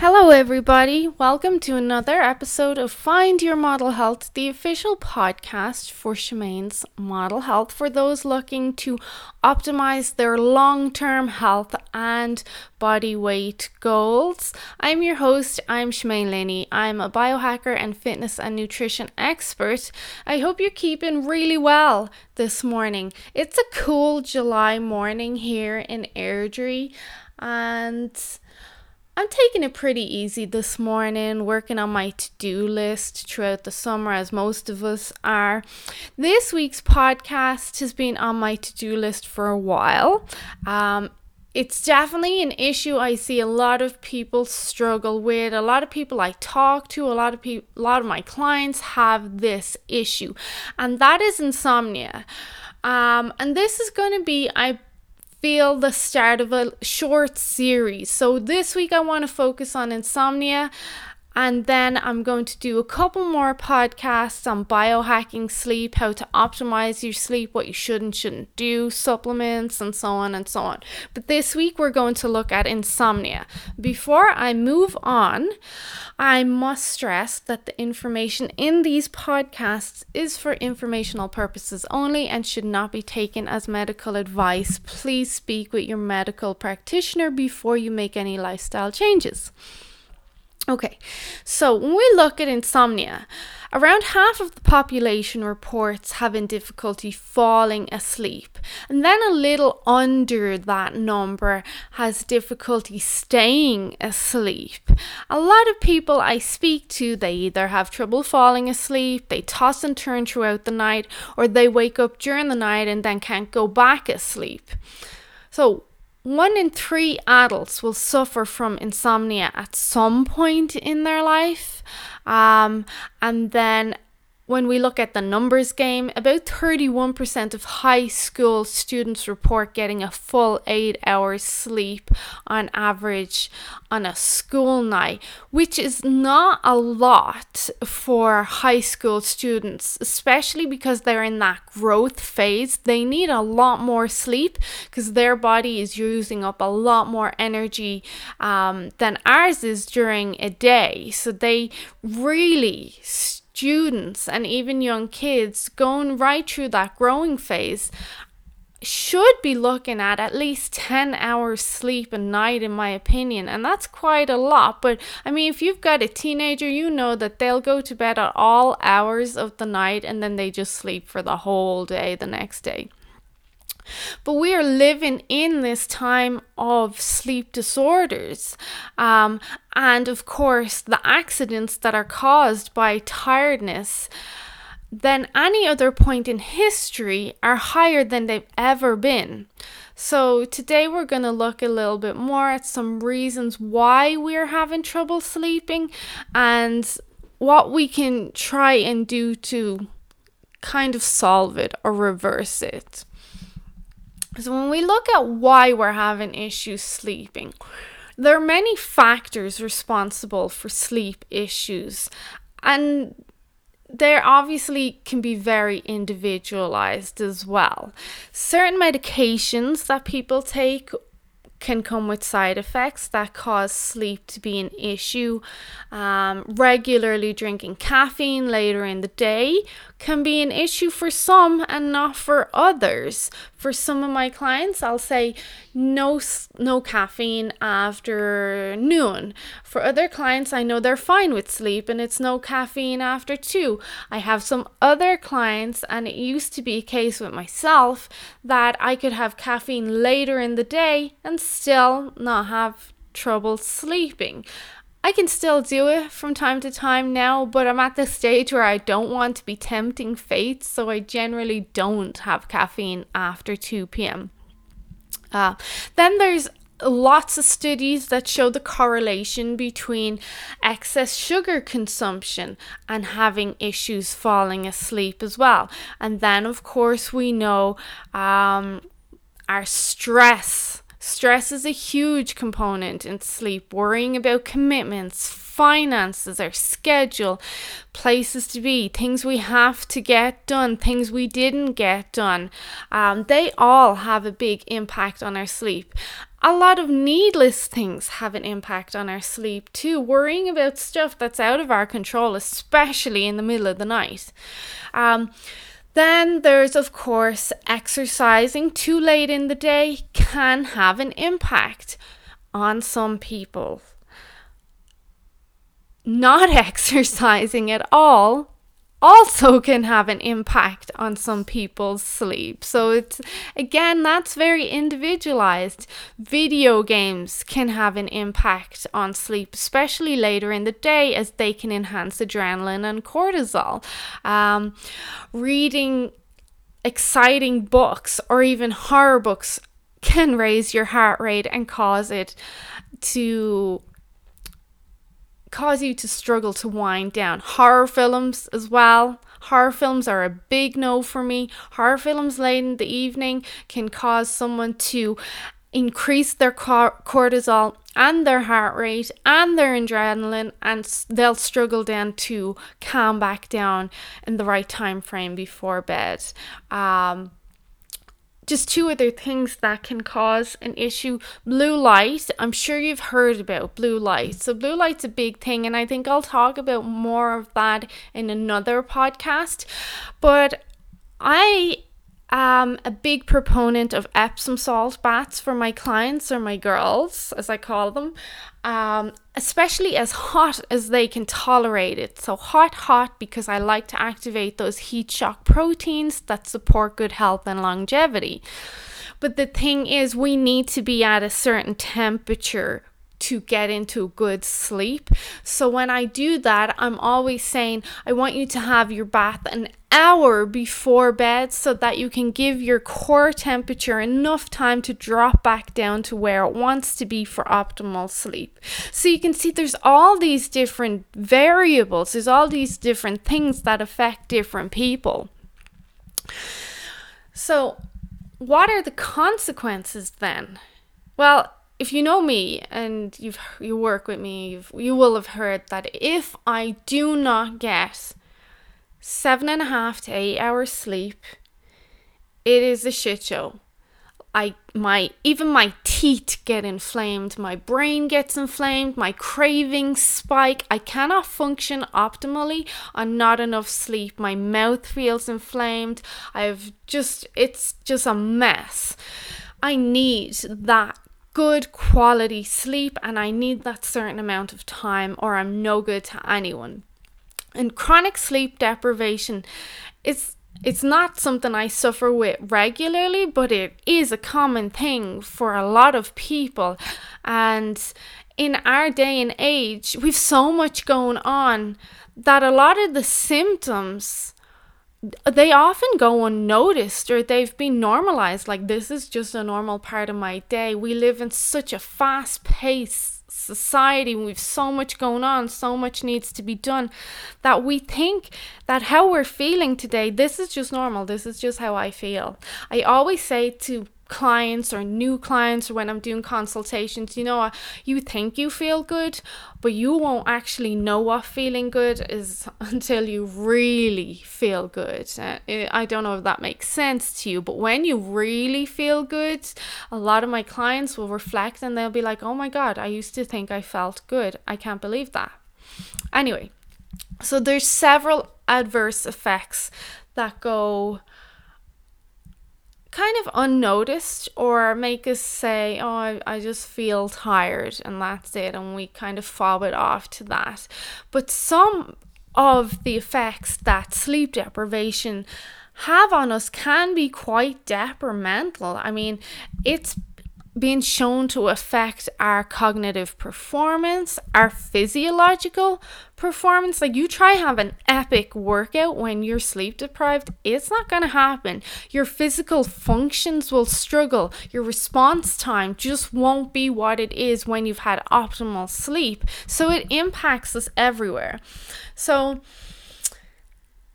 Hello, everybody. Welcome to another episode of Find Your Model Health, the official podcast for Shemaine's Model Health for those looking to optimize their long term health and body weight goals. I'm your host, I'm Shemaine Linney. I'm a biohacker and fitness and nutrition expert. I hope you're keeping really well this morning. It's a cool July morning here in Airdrie, and I'm taking it pretty easy this morning, working on my to do list throughout the summer, as most of us are. This week's podcast has been on my to do list for a while. Um, it's definitely an issue I see a lot of people struggle with. A lot of people I talk to, a lot of people, a lot of my clients have this issue, and that is insomnia. Um, and this is going to be, I feel the start of a short series. So this week I want to focus on insomnia. And then I'm going to do a couple more podcasts on biohacking sleep, how to optimize your sleep, what you should and shouldn't do, supplements, and so on and so on. But this week we're going to look at insomnia. Before I move on, I must stress that the information in these podcasts is for informational purposes only and should not be taken as medical advice. Please speak with your medical practitioner before you make any lifestyle changes. Okay, so when we look at insomnia, around half of the population reports having difficulty falling asleep, and then a little under that number has difficulty staying asleep. A lot of people I speak to, they either have trouble falling asleep, they toss and turn throughout the night, or they wake up during the night and then can't go back asleep. So, one in three adults will suffer from insomnia at some point in their life. Um, and then when we look at the numbers game, about 31% of high school students report getting a full eight hours sleep on average on a school night, which is not a lot for high school students, especially because they're in that growth phase. They need a lot more sleep because their body is using up a lot more energy um, than ours is during a day. So they really students and even young kids going right through that growing phase should be looking at at least 10 hours sleep a night in my opinion and that's quite a lot. But i mean if you've got a teenager you know that they'll go to bed at all hours of the night and then they just sleep for the whole day the next day but we are living in this time of sleep disorders. Um, and of course, the accidents that are caused by tiredness than any other point in history are higher than they've ever been. So, today we're going to look a little bit more at some reasons why we're having trouble sleeping and what we can try and do to kind of solve it or reverse it. So when we look at why we're having issues sleeping, there are many factors responsible for sleep issues and they obviously can be very individualized as well. Certain medications that people take can come with side effects that cause sleep to be an issue. Um, regularly drinking caffeine later in the day can be an issue for some and not for others. For some of my clients, I'll say no no caffeine after noon. For other clients, I know they're fine with sleep and it's no caffeine after 2. I have some other clients and it used to be a case with myself that I could have caffeine later in the day and still not have trouble sleeping. I can still do it from time to time now, but I'm at the stage where I don't want to be tempting fate, so I generally don't have caffeine after 2 p.m. Uh, then there's lots of studies that show the correlation between excess sugar consumption and having issues falling asleep as well. And then, of course, we know um, our stress Stress is a huge component in sleep, worrying about commitments, finances, our schedule, places to be, things we have to get done, things we didn't get done. Um, they all have a big impact on our sleep. A lot of needless things have an impact on our sleep too, worrying about stuff that's out of our control, especially in the middle of the night. Um, then there's, of course, exercising too late in the day can have an impact on some people. Not exercising at all also can have an impact on some people's sleep. So it's again that's very individualized. Video games can have an impact on sleep, especially later in the day as they can enhance adrenaline and cortisol. Um, reading exciting books or even horror books can raise your heart rate and cause it to cause you to struggle to wind down. Horror films as well. Horror films are a big no for me. Horror films late in the evening can cause someone to increase their cortisol and their heart rate and their adrenaline and they'll struggle then to calm back down in the right time frame before bed um, just two other things that can cause an issue. Blue light, I'm sure you've heard about blue light. So, blue light's a big thing, and I think I'll talk about more of that in another podcast. But I am a big proponent of Epsom salt baths for my clients or my girls, as I call them um, especially as hot as they can tolerate it. So, hot, hot, because I like to activate those heat shock proteins that support good health and longevity. But the thing is, we need to be at a certain temperature to get into good sleep. So when I do that, I'm always saying, I want you to have your bath an hour before bed so that you can give your core temperature enough time to drop back down to where it wants to be for optimal sleep. So you can see there's all these different variables, there's all these different things that affect different people. So, what are the consequences then? Well, if you know me and you've you work with me, you've, you will have heard that if I do not get seven and a half to eight hours sleep, it is a shit show. I my even my teeth get inflamed, my brain gets inflamed, my cravings spike. I cannot function optimally on not enough sleep. My mouth feels inflamed. I've just it's just a mess. I need that good quality sleep and I need that certain amount of time or I'm no good to anyone. And chronic sleep deprivation is it's not something I suffer with regularly, but it is a common thing for a lot of people. And in our day and age, we've so much going on that a lot of the symptoms they often go unnoticed or they've been normalized like this is just a normal part of my day. We live in such a fast paced society we've so much going on so much needs to be done that we think that how we're feeling today this is just normal this is just how i feel. I always say to clients or new clients or when I'm doing consultations, you know, you think you feel good, but you won't actually know what feeling good is until you really feel good. Uh, I don't know if that makes sense to you, but when you really feel good, a lot of my clients will reflect and they'll be like, oh my God, I used to think I felt good. I can't believe that. Anyway, so there's several adverse effects that go kind of unnoticed or make us say, oh, I, I just feel tired and that's it. And we kind of fob it off to that. But some of the effects that sleep deprivation have on us can be quite detrimental. I mean, it's being shown to affect our cognitive performance, our physiological performance. Like you try have an epic workout when you're sleep deprived, it's not going to happen. Your physical functions will struggle. Your response time just won't be what it is when you've had optimal sleep. So it impacts us everywhere. So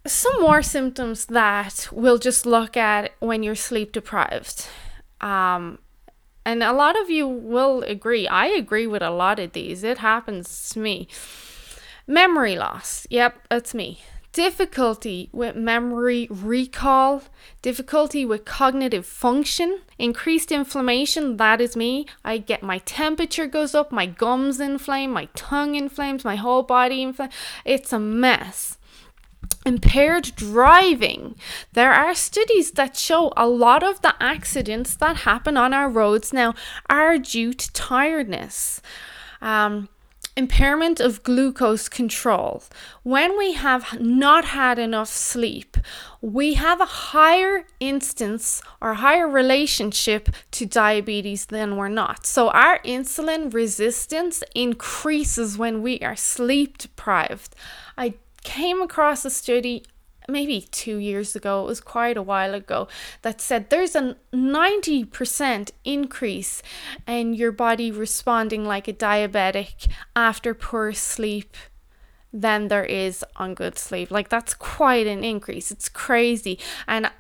some more symptoms that we'll just look at when you're sleep deprived. Um, and a lot of you will agree. I agree with a lot of these. It happens to me. Memory loss. Yep, that's me. Difficulty with memory recall, difficulty with cognitive function, increased inflammation, that is me. I get my temperature goes up, my gums inflame, my tongue inflames, my whole body inflames. It's a mess impaired driving. There are studies that show a lot of the accidents that happen on our roads now are due to tiredness. Um, impairment of glucose control. When we have not had enough sleep, we have a higher instance or higher relationship to diabetes than we're not. So our insulin resistance increases when we are sleep deprived. I came across a study maybe two years ago, it was quite a while ago, that said there's a 90% increase in your body responding like a diabetic after poor sleep than there is on good sleep. Like that's quite an increase. It's crazy. And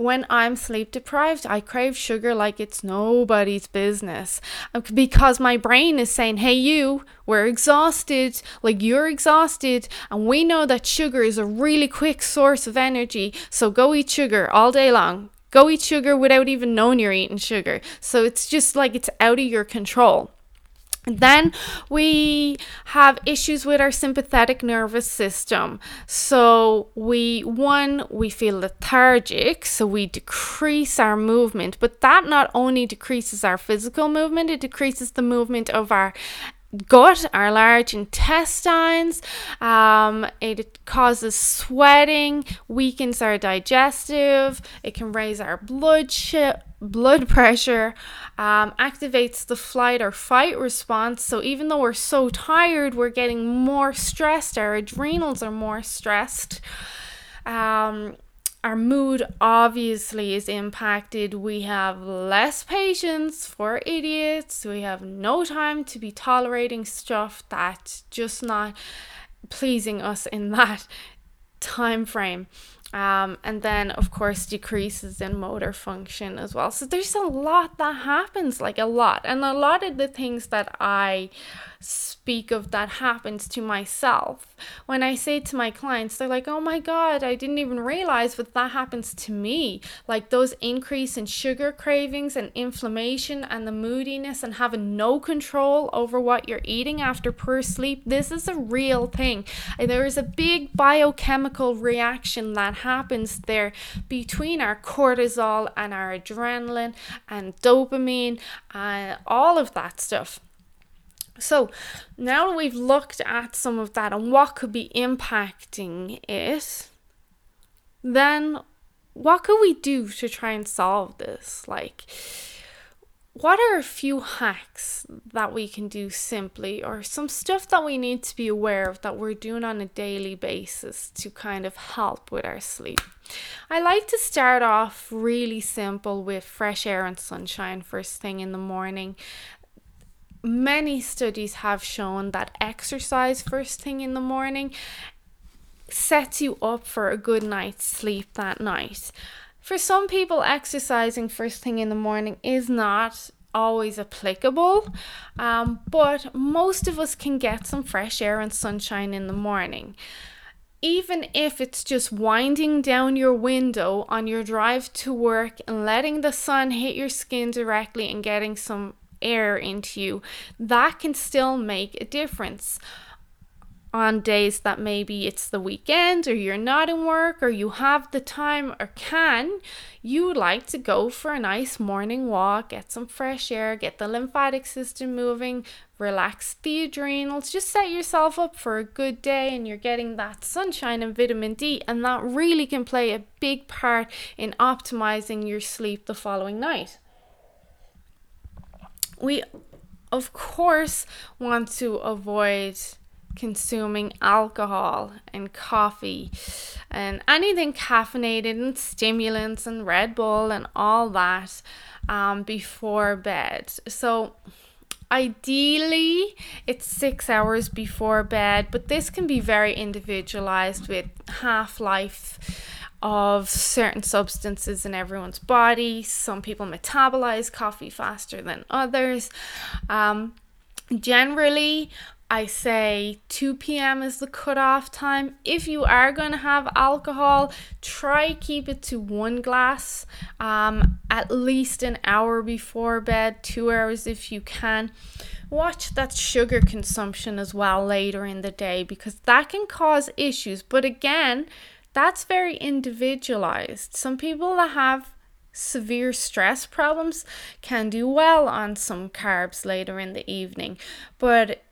when I'm sleep deprived, I crave sugar like it's nobody's business uh, because my brain is saying, Hey, you, we're exhausted, like you're exhausted, and we know that sugar is a really quick source of energy, so go eat sugar all day long. Go eat sugar without even knowing you're eating sugar. So it's just like it's out of your control. Then we have issues with our sympathetic nervous system. So we one we feel lethargic, so we decrease our movement, but that not only decreases our physical movement, it decreases the movement of our gut, our large intestines. Um, it causes sweating, weakens our digestive. It can raise our blood sh- blood pressure, um, activates the flight or fight response. So even though we're so tired, we're getting more stressed. Our adrenals are more stressed. Um, our mood obviously is impacted. We have less patience for idiots. We have no time to be tolerating stuff that's just not pleasing us in that time frame. Um, and then, of course, decreases in motor function as well. So there's a lot that happens, like a lot. And a lot of the things that I speak of that happens to myself. When I say to my clients, they're like, oh my God, I didn't even realize but that happens to me. Like those increase in sugar cravings and inflammation and the moodiness and having no control over what you're eating after poor sleep. This is a real thing. Uh, there is a big biochemical reaction that happens there between our cortisol and our adrenaline and dopamine and all of that stuff. So now that we've looked at some of that and what could be impacting it, then what could we do to try and solve this? Like, what are a few hacks that we can do simply, or some stuff that we need to be aware of that we're doing on a daily basis to kind of help with our sleep? I like to start off really simple with fresh air and sunshine first thing in the morning many studies have shown that exercise first thing in the morning sets you up for a good night's sleep that night. For some people, exercising first thing in the morning is not always applicable, um, but most of us can get some fresh air and sunshine in the morning. Even if it's just winding down your window on your drive to work and letting the sun hit your skin directly and getting some air into you, that can still make a difference. On days that maybe it's the weekend or you're not in work or you have the time or can, you like to go for a nice morning walk, get some fresh air, get the lymphatic system moving, relax the adrenals, just set yourself up for a good day and you're getting that sunshine and vitamin D. And that really can play a big part in optimizing your sleep the following night we of course want to avoid consuming alcohol and coffee and anything caffeinated and stimulants and Red Bull and all that um, before bed. So, ideally, it's six hours before bed, but this can be very individualized with half life of certain substances in everyone's body. Some people metabolize coffee faster than others. Um, generally, I say 2 p.m. is the cutoff time. If you are going to have alcohol, try keep it to one glass um, at least an hour before bed, two hours if you can. Watch that sugar consumption as well later in the day because that can cause issues. But again, that's very individualized. Some people that have severe stress problems can do well on some carbs later in the evening, but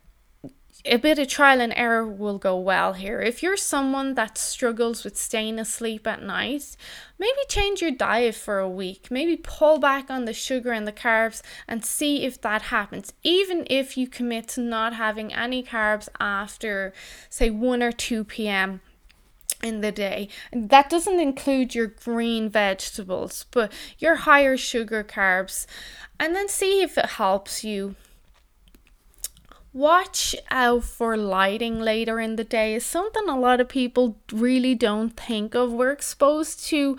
a bit of trial and error will go well here. If you're someone that struggles with staying asleep at night, maybe change your diet for a week. Maybe pull back on the sugar and the carbs and see if that happens. Even if you commit to not having any carbs after, say, 1 or 2 p.m in the day. That doesn't include your green vegetables, but your higher sugar carbs. And then see if it helps you. Watch out for lighting later in the day is something a lot of people really don't think of. We're exposed to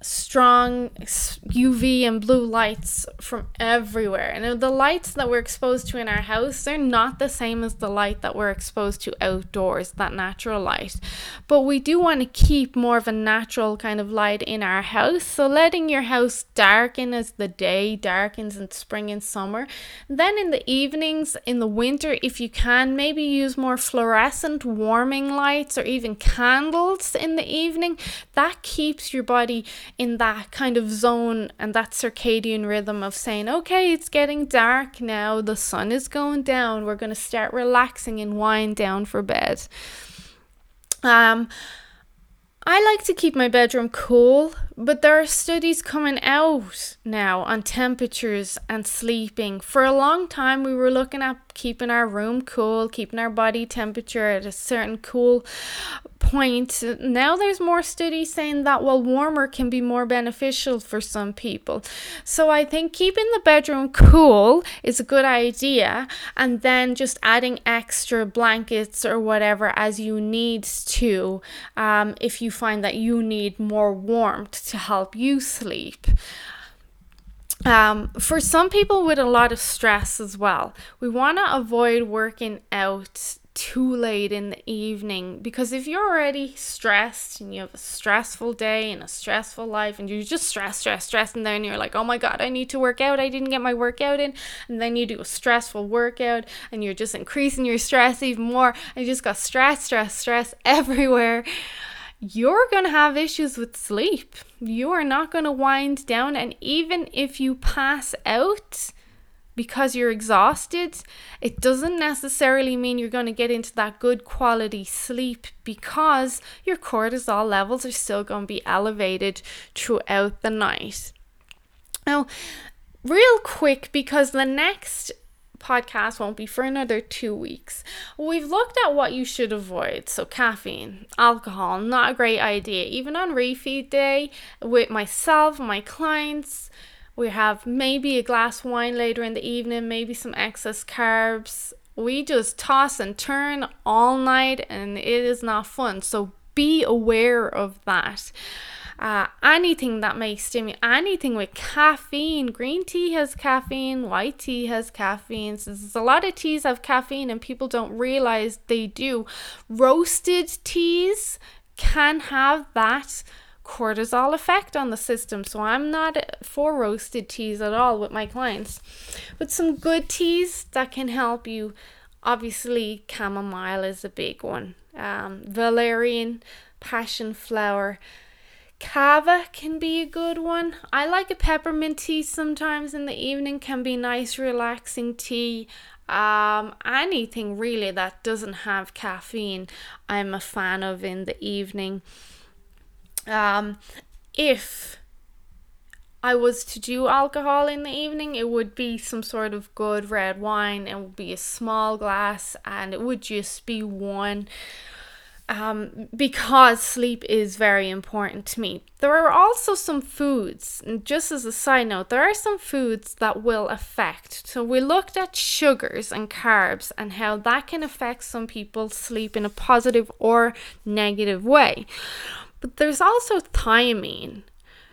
strong UV and blue lights from everywhere. And the lights that we're exposed to in our house, they're not the same as the light that we're exposed to outdoors, that natural light. But we do want to keep more of a natural kind of light in our house. So letting your house darken as the day darkens in spring and summer. Then in the evenings, in the winter, if you can, maybe use more fluorescent warming lights or even candles in the evening. That keeps your body in that kind of zone and that circadian rhythm of saying, okay, it's getting dark now, the sun is going down, we're going to start relaxing and wind down for bed. Um, I like to keep my bedroom cool, but there are studies coming out now on temperatures and sleeping. For a long time, we were looking at keeping our room cool, keeping our body temperature at a certain cool point. Now there's more studies saying that well warmer can be more beneficial for some people. So I think keeping the bedroom cool is a good idea and then just adding extra blankets or whatever as you need to um, if you find that you need more warmth to help you sleep. Um, for some people with a lot of stress as well, we want to avoid working out too late in the evening because if you're already stressed and you have a stressful day and a stressful life and you're just stress stress stress and then you're like oh my god i need to work out i didn't get my workout in and then you do a stressful workout and you're just increasing your stress even more and you just got stress stress stress everywhere you're going to have issues with sleep. You are not going to wind down. And even if you pass out because you're exhausted, it doesn't necessarily mean you're going to get into that good quality sleep because your cortisol levels are still going to be elevated throughout the night. Now, real quick, because the next podcast won't be for another two weeks. We've looked at what you should avoid. So, caffeine, alcohol, not a great idea. Even on refeed day with myself, my clients, we have maybe a glass of wine later in the evening, maybe some excess carbs. We just toss and turn all night and it is not fun. So, be aware of that uh, anything that may stimulate anything with caffeine. Green tea has caffeine, white tea has caffeine. So there's a lot of teas have caffeine, and people don't realize they do. Roasted teas can have that cortisol effect on the system. So I'm not for roasted teas at all with my clients. But some good teas that can help you. Obviously, chamomile is a big one. Um, valerian, passion flower kava can be a good one. I like a peppermint tea sometimes in the evening, can be nice, relaxing tea. Um, anything really that doesn't have caffeine, I'm a fan of in the evening. Um, if I was to do alcohol in the evening, it would be some sort of good red wine. It would be a small glass and it would just be one um, because sleep is very important to me. There are also some foods, and just as a side note, there are some foods that will affect. So, we looked at sugars and carbs and how that can affect some people's sleep in a positive or negative way. But there's also thiamine.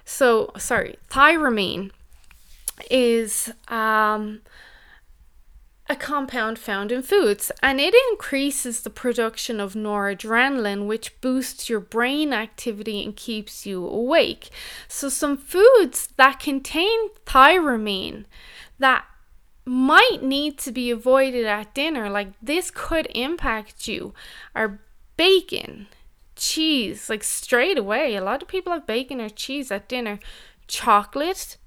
So, sorry, thyramine is um, a compound found in foods and it increases the production of noradrenaline, which boosts your brain activity and keeps you awake. So, some foods that contain thyramine that might need to be avoided at dinner, like this could impact you, are bacon, cheese, like straight away. A lot of people have bacon or cheese at dinner, chocolate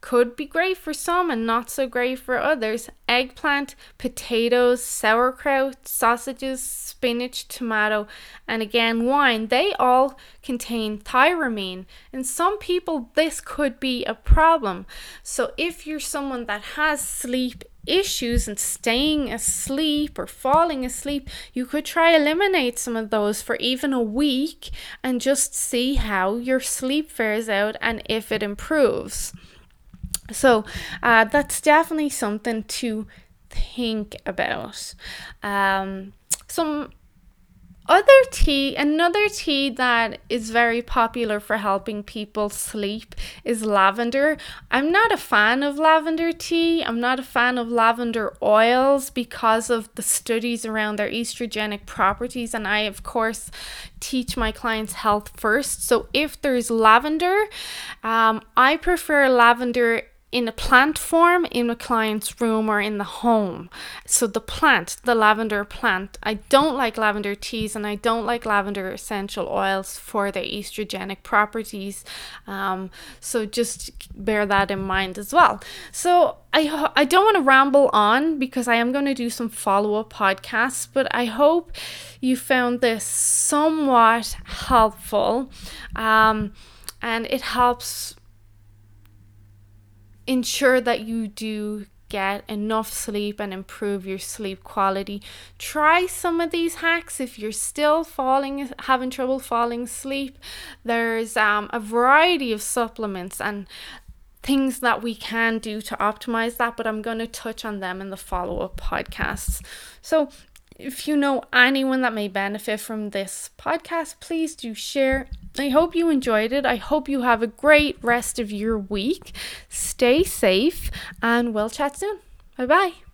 could be great for some and not so great for others. Eggplant, potatoes, sauerkraut, sausages, spinach, tomato, and again wine, they all contain thyramine. And some people, this could be a problem. So, if you're someone that has sleep issues and staying asleep or falling asleep, you could try eliminate some of those for even a week and just see how your sleep fares out and if it improves. So uh, that's definitely something to think about. Um, some other tea, another tea that is very popular for helping people sleep is lavender. I'm not a fan of lavender tea. I'm not a fan of lavender oils because of the studies around their estrogenic properties. And I, of course, teach my clients health first. So if there's lavender, um, I prefer lavender in a plant form in a client's room or in the home. So the plant, the lavender plant, I don't like lavender teas and I don't like lavender essential oils for their estrogenic properties. Um, so just bear that in mind as well. So I I don't want to ramble on because I am going to do some follow up podcasts, but I hope you found this somewhat helpful. Um, and it helps ensure that you do get enough sleep and improve your sleep quality. Try some of these hacks if you're still falling having trouble falling asleep. There's um, a variety of supplements and things that we can do to optimize that, but I'm going to touch on them in the follow-up podcasts. So, if you know anyone that may benefit from this podcast, please do share I hope you enjoyed it. I hope you have a great rest of your week. Stay safe, and we'll chat soon. Bye bye.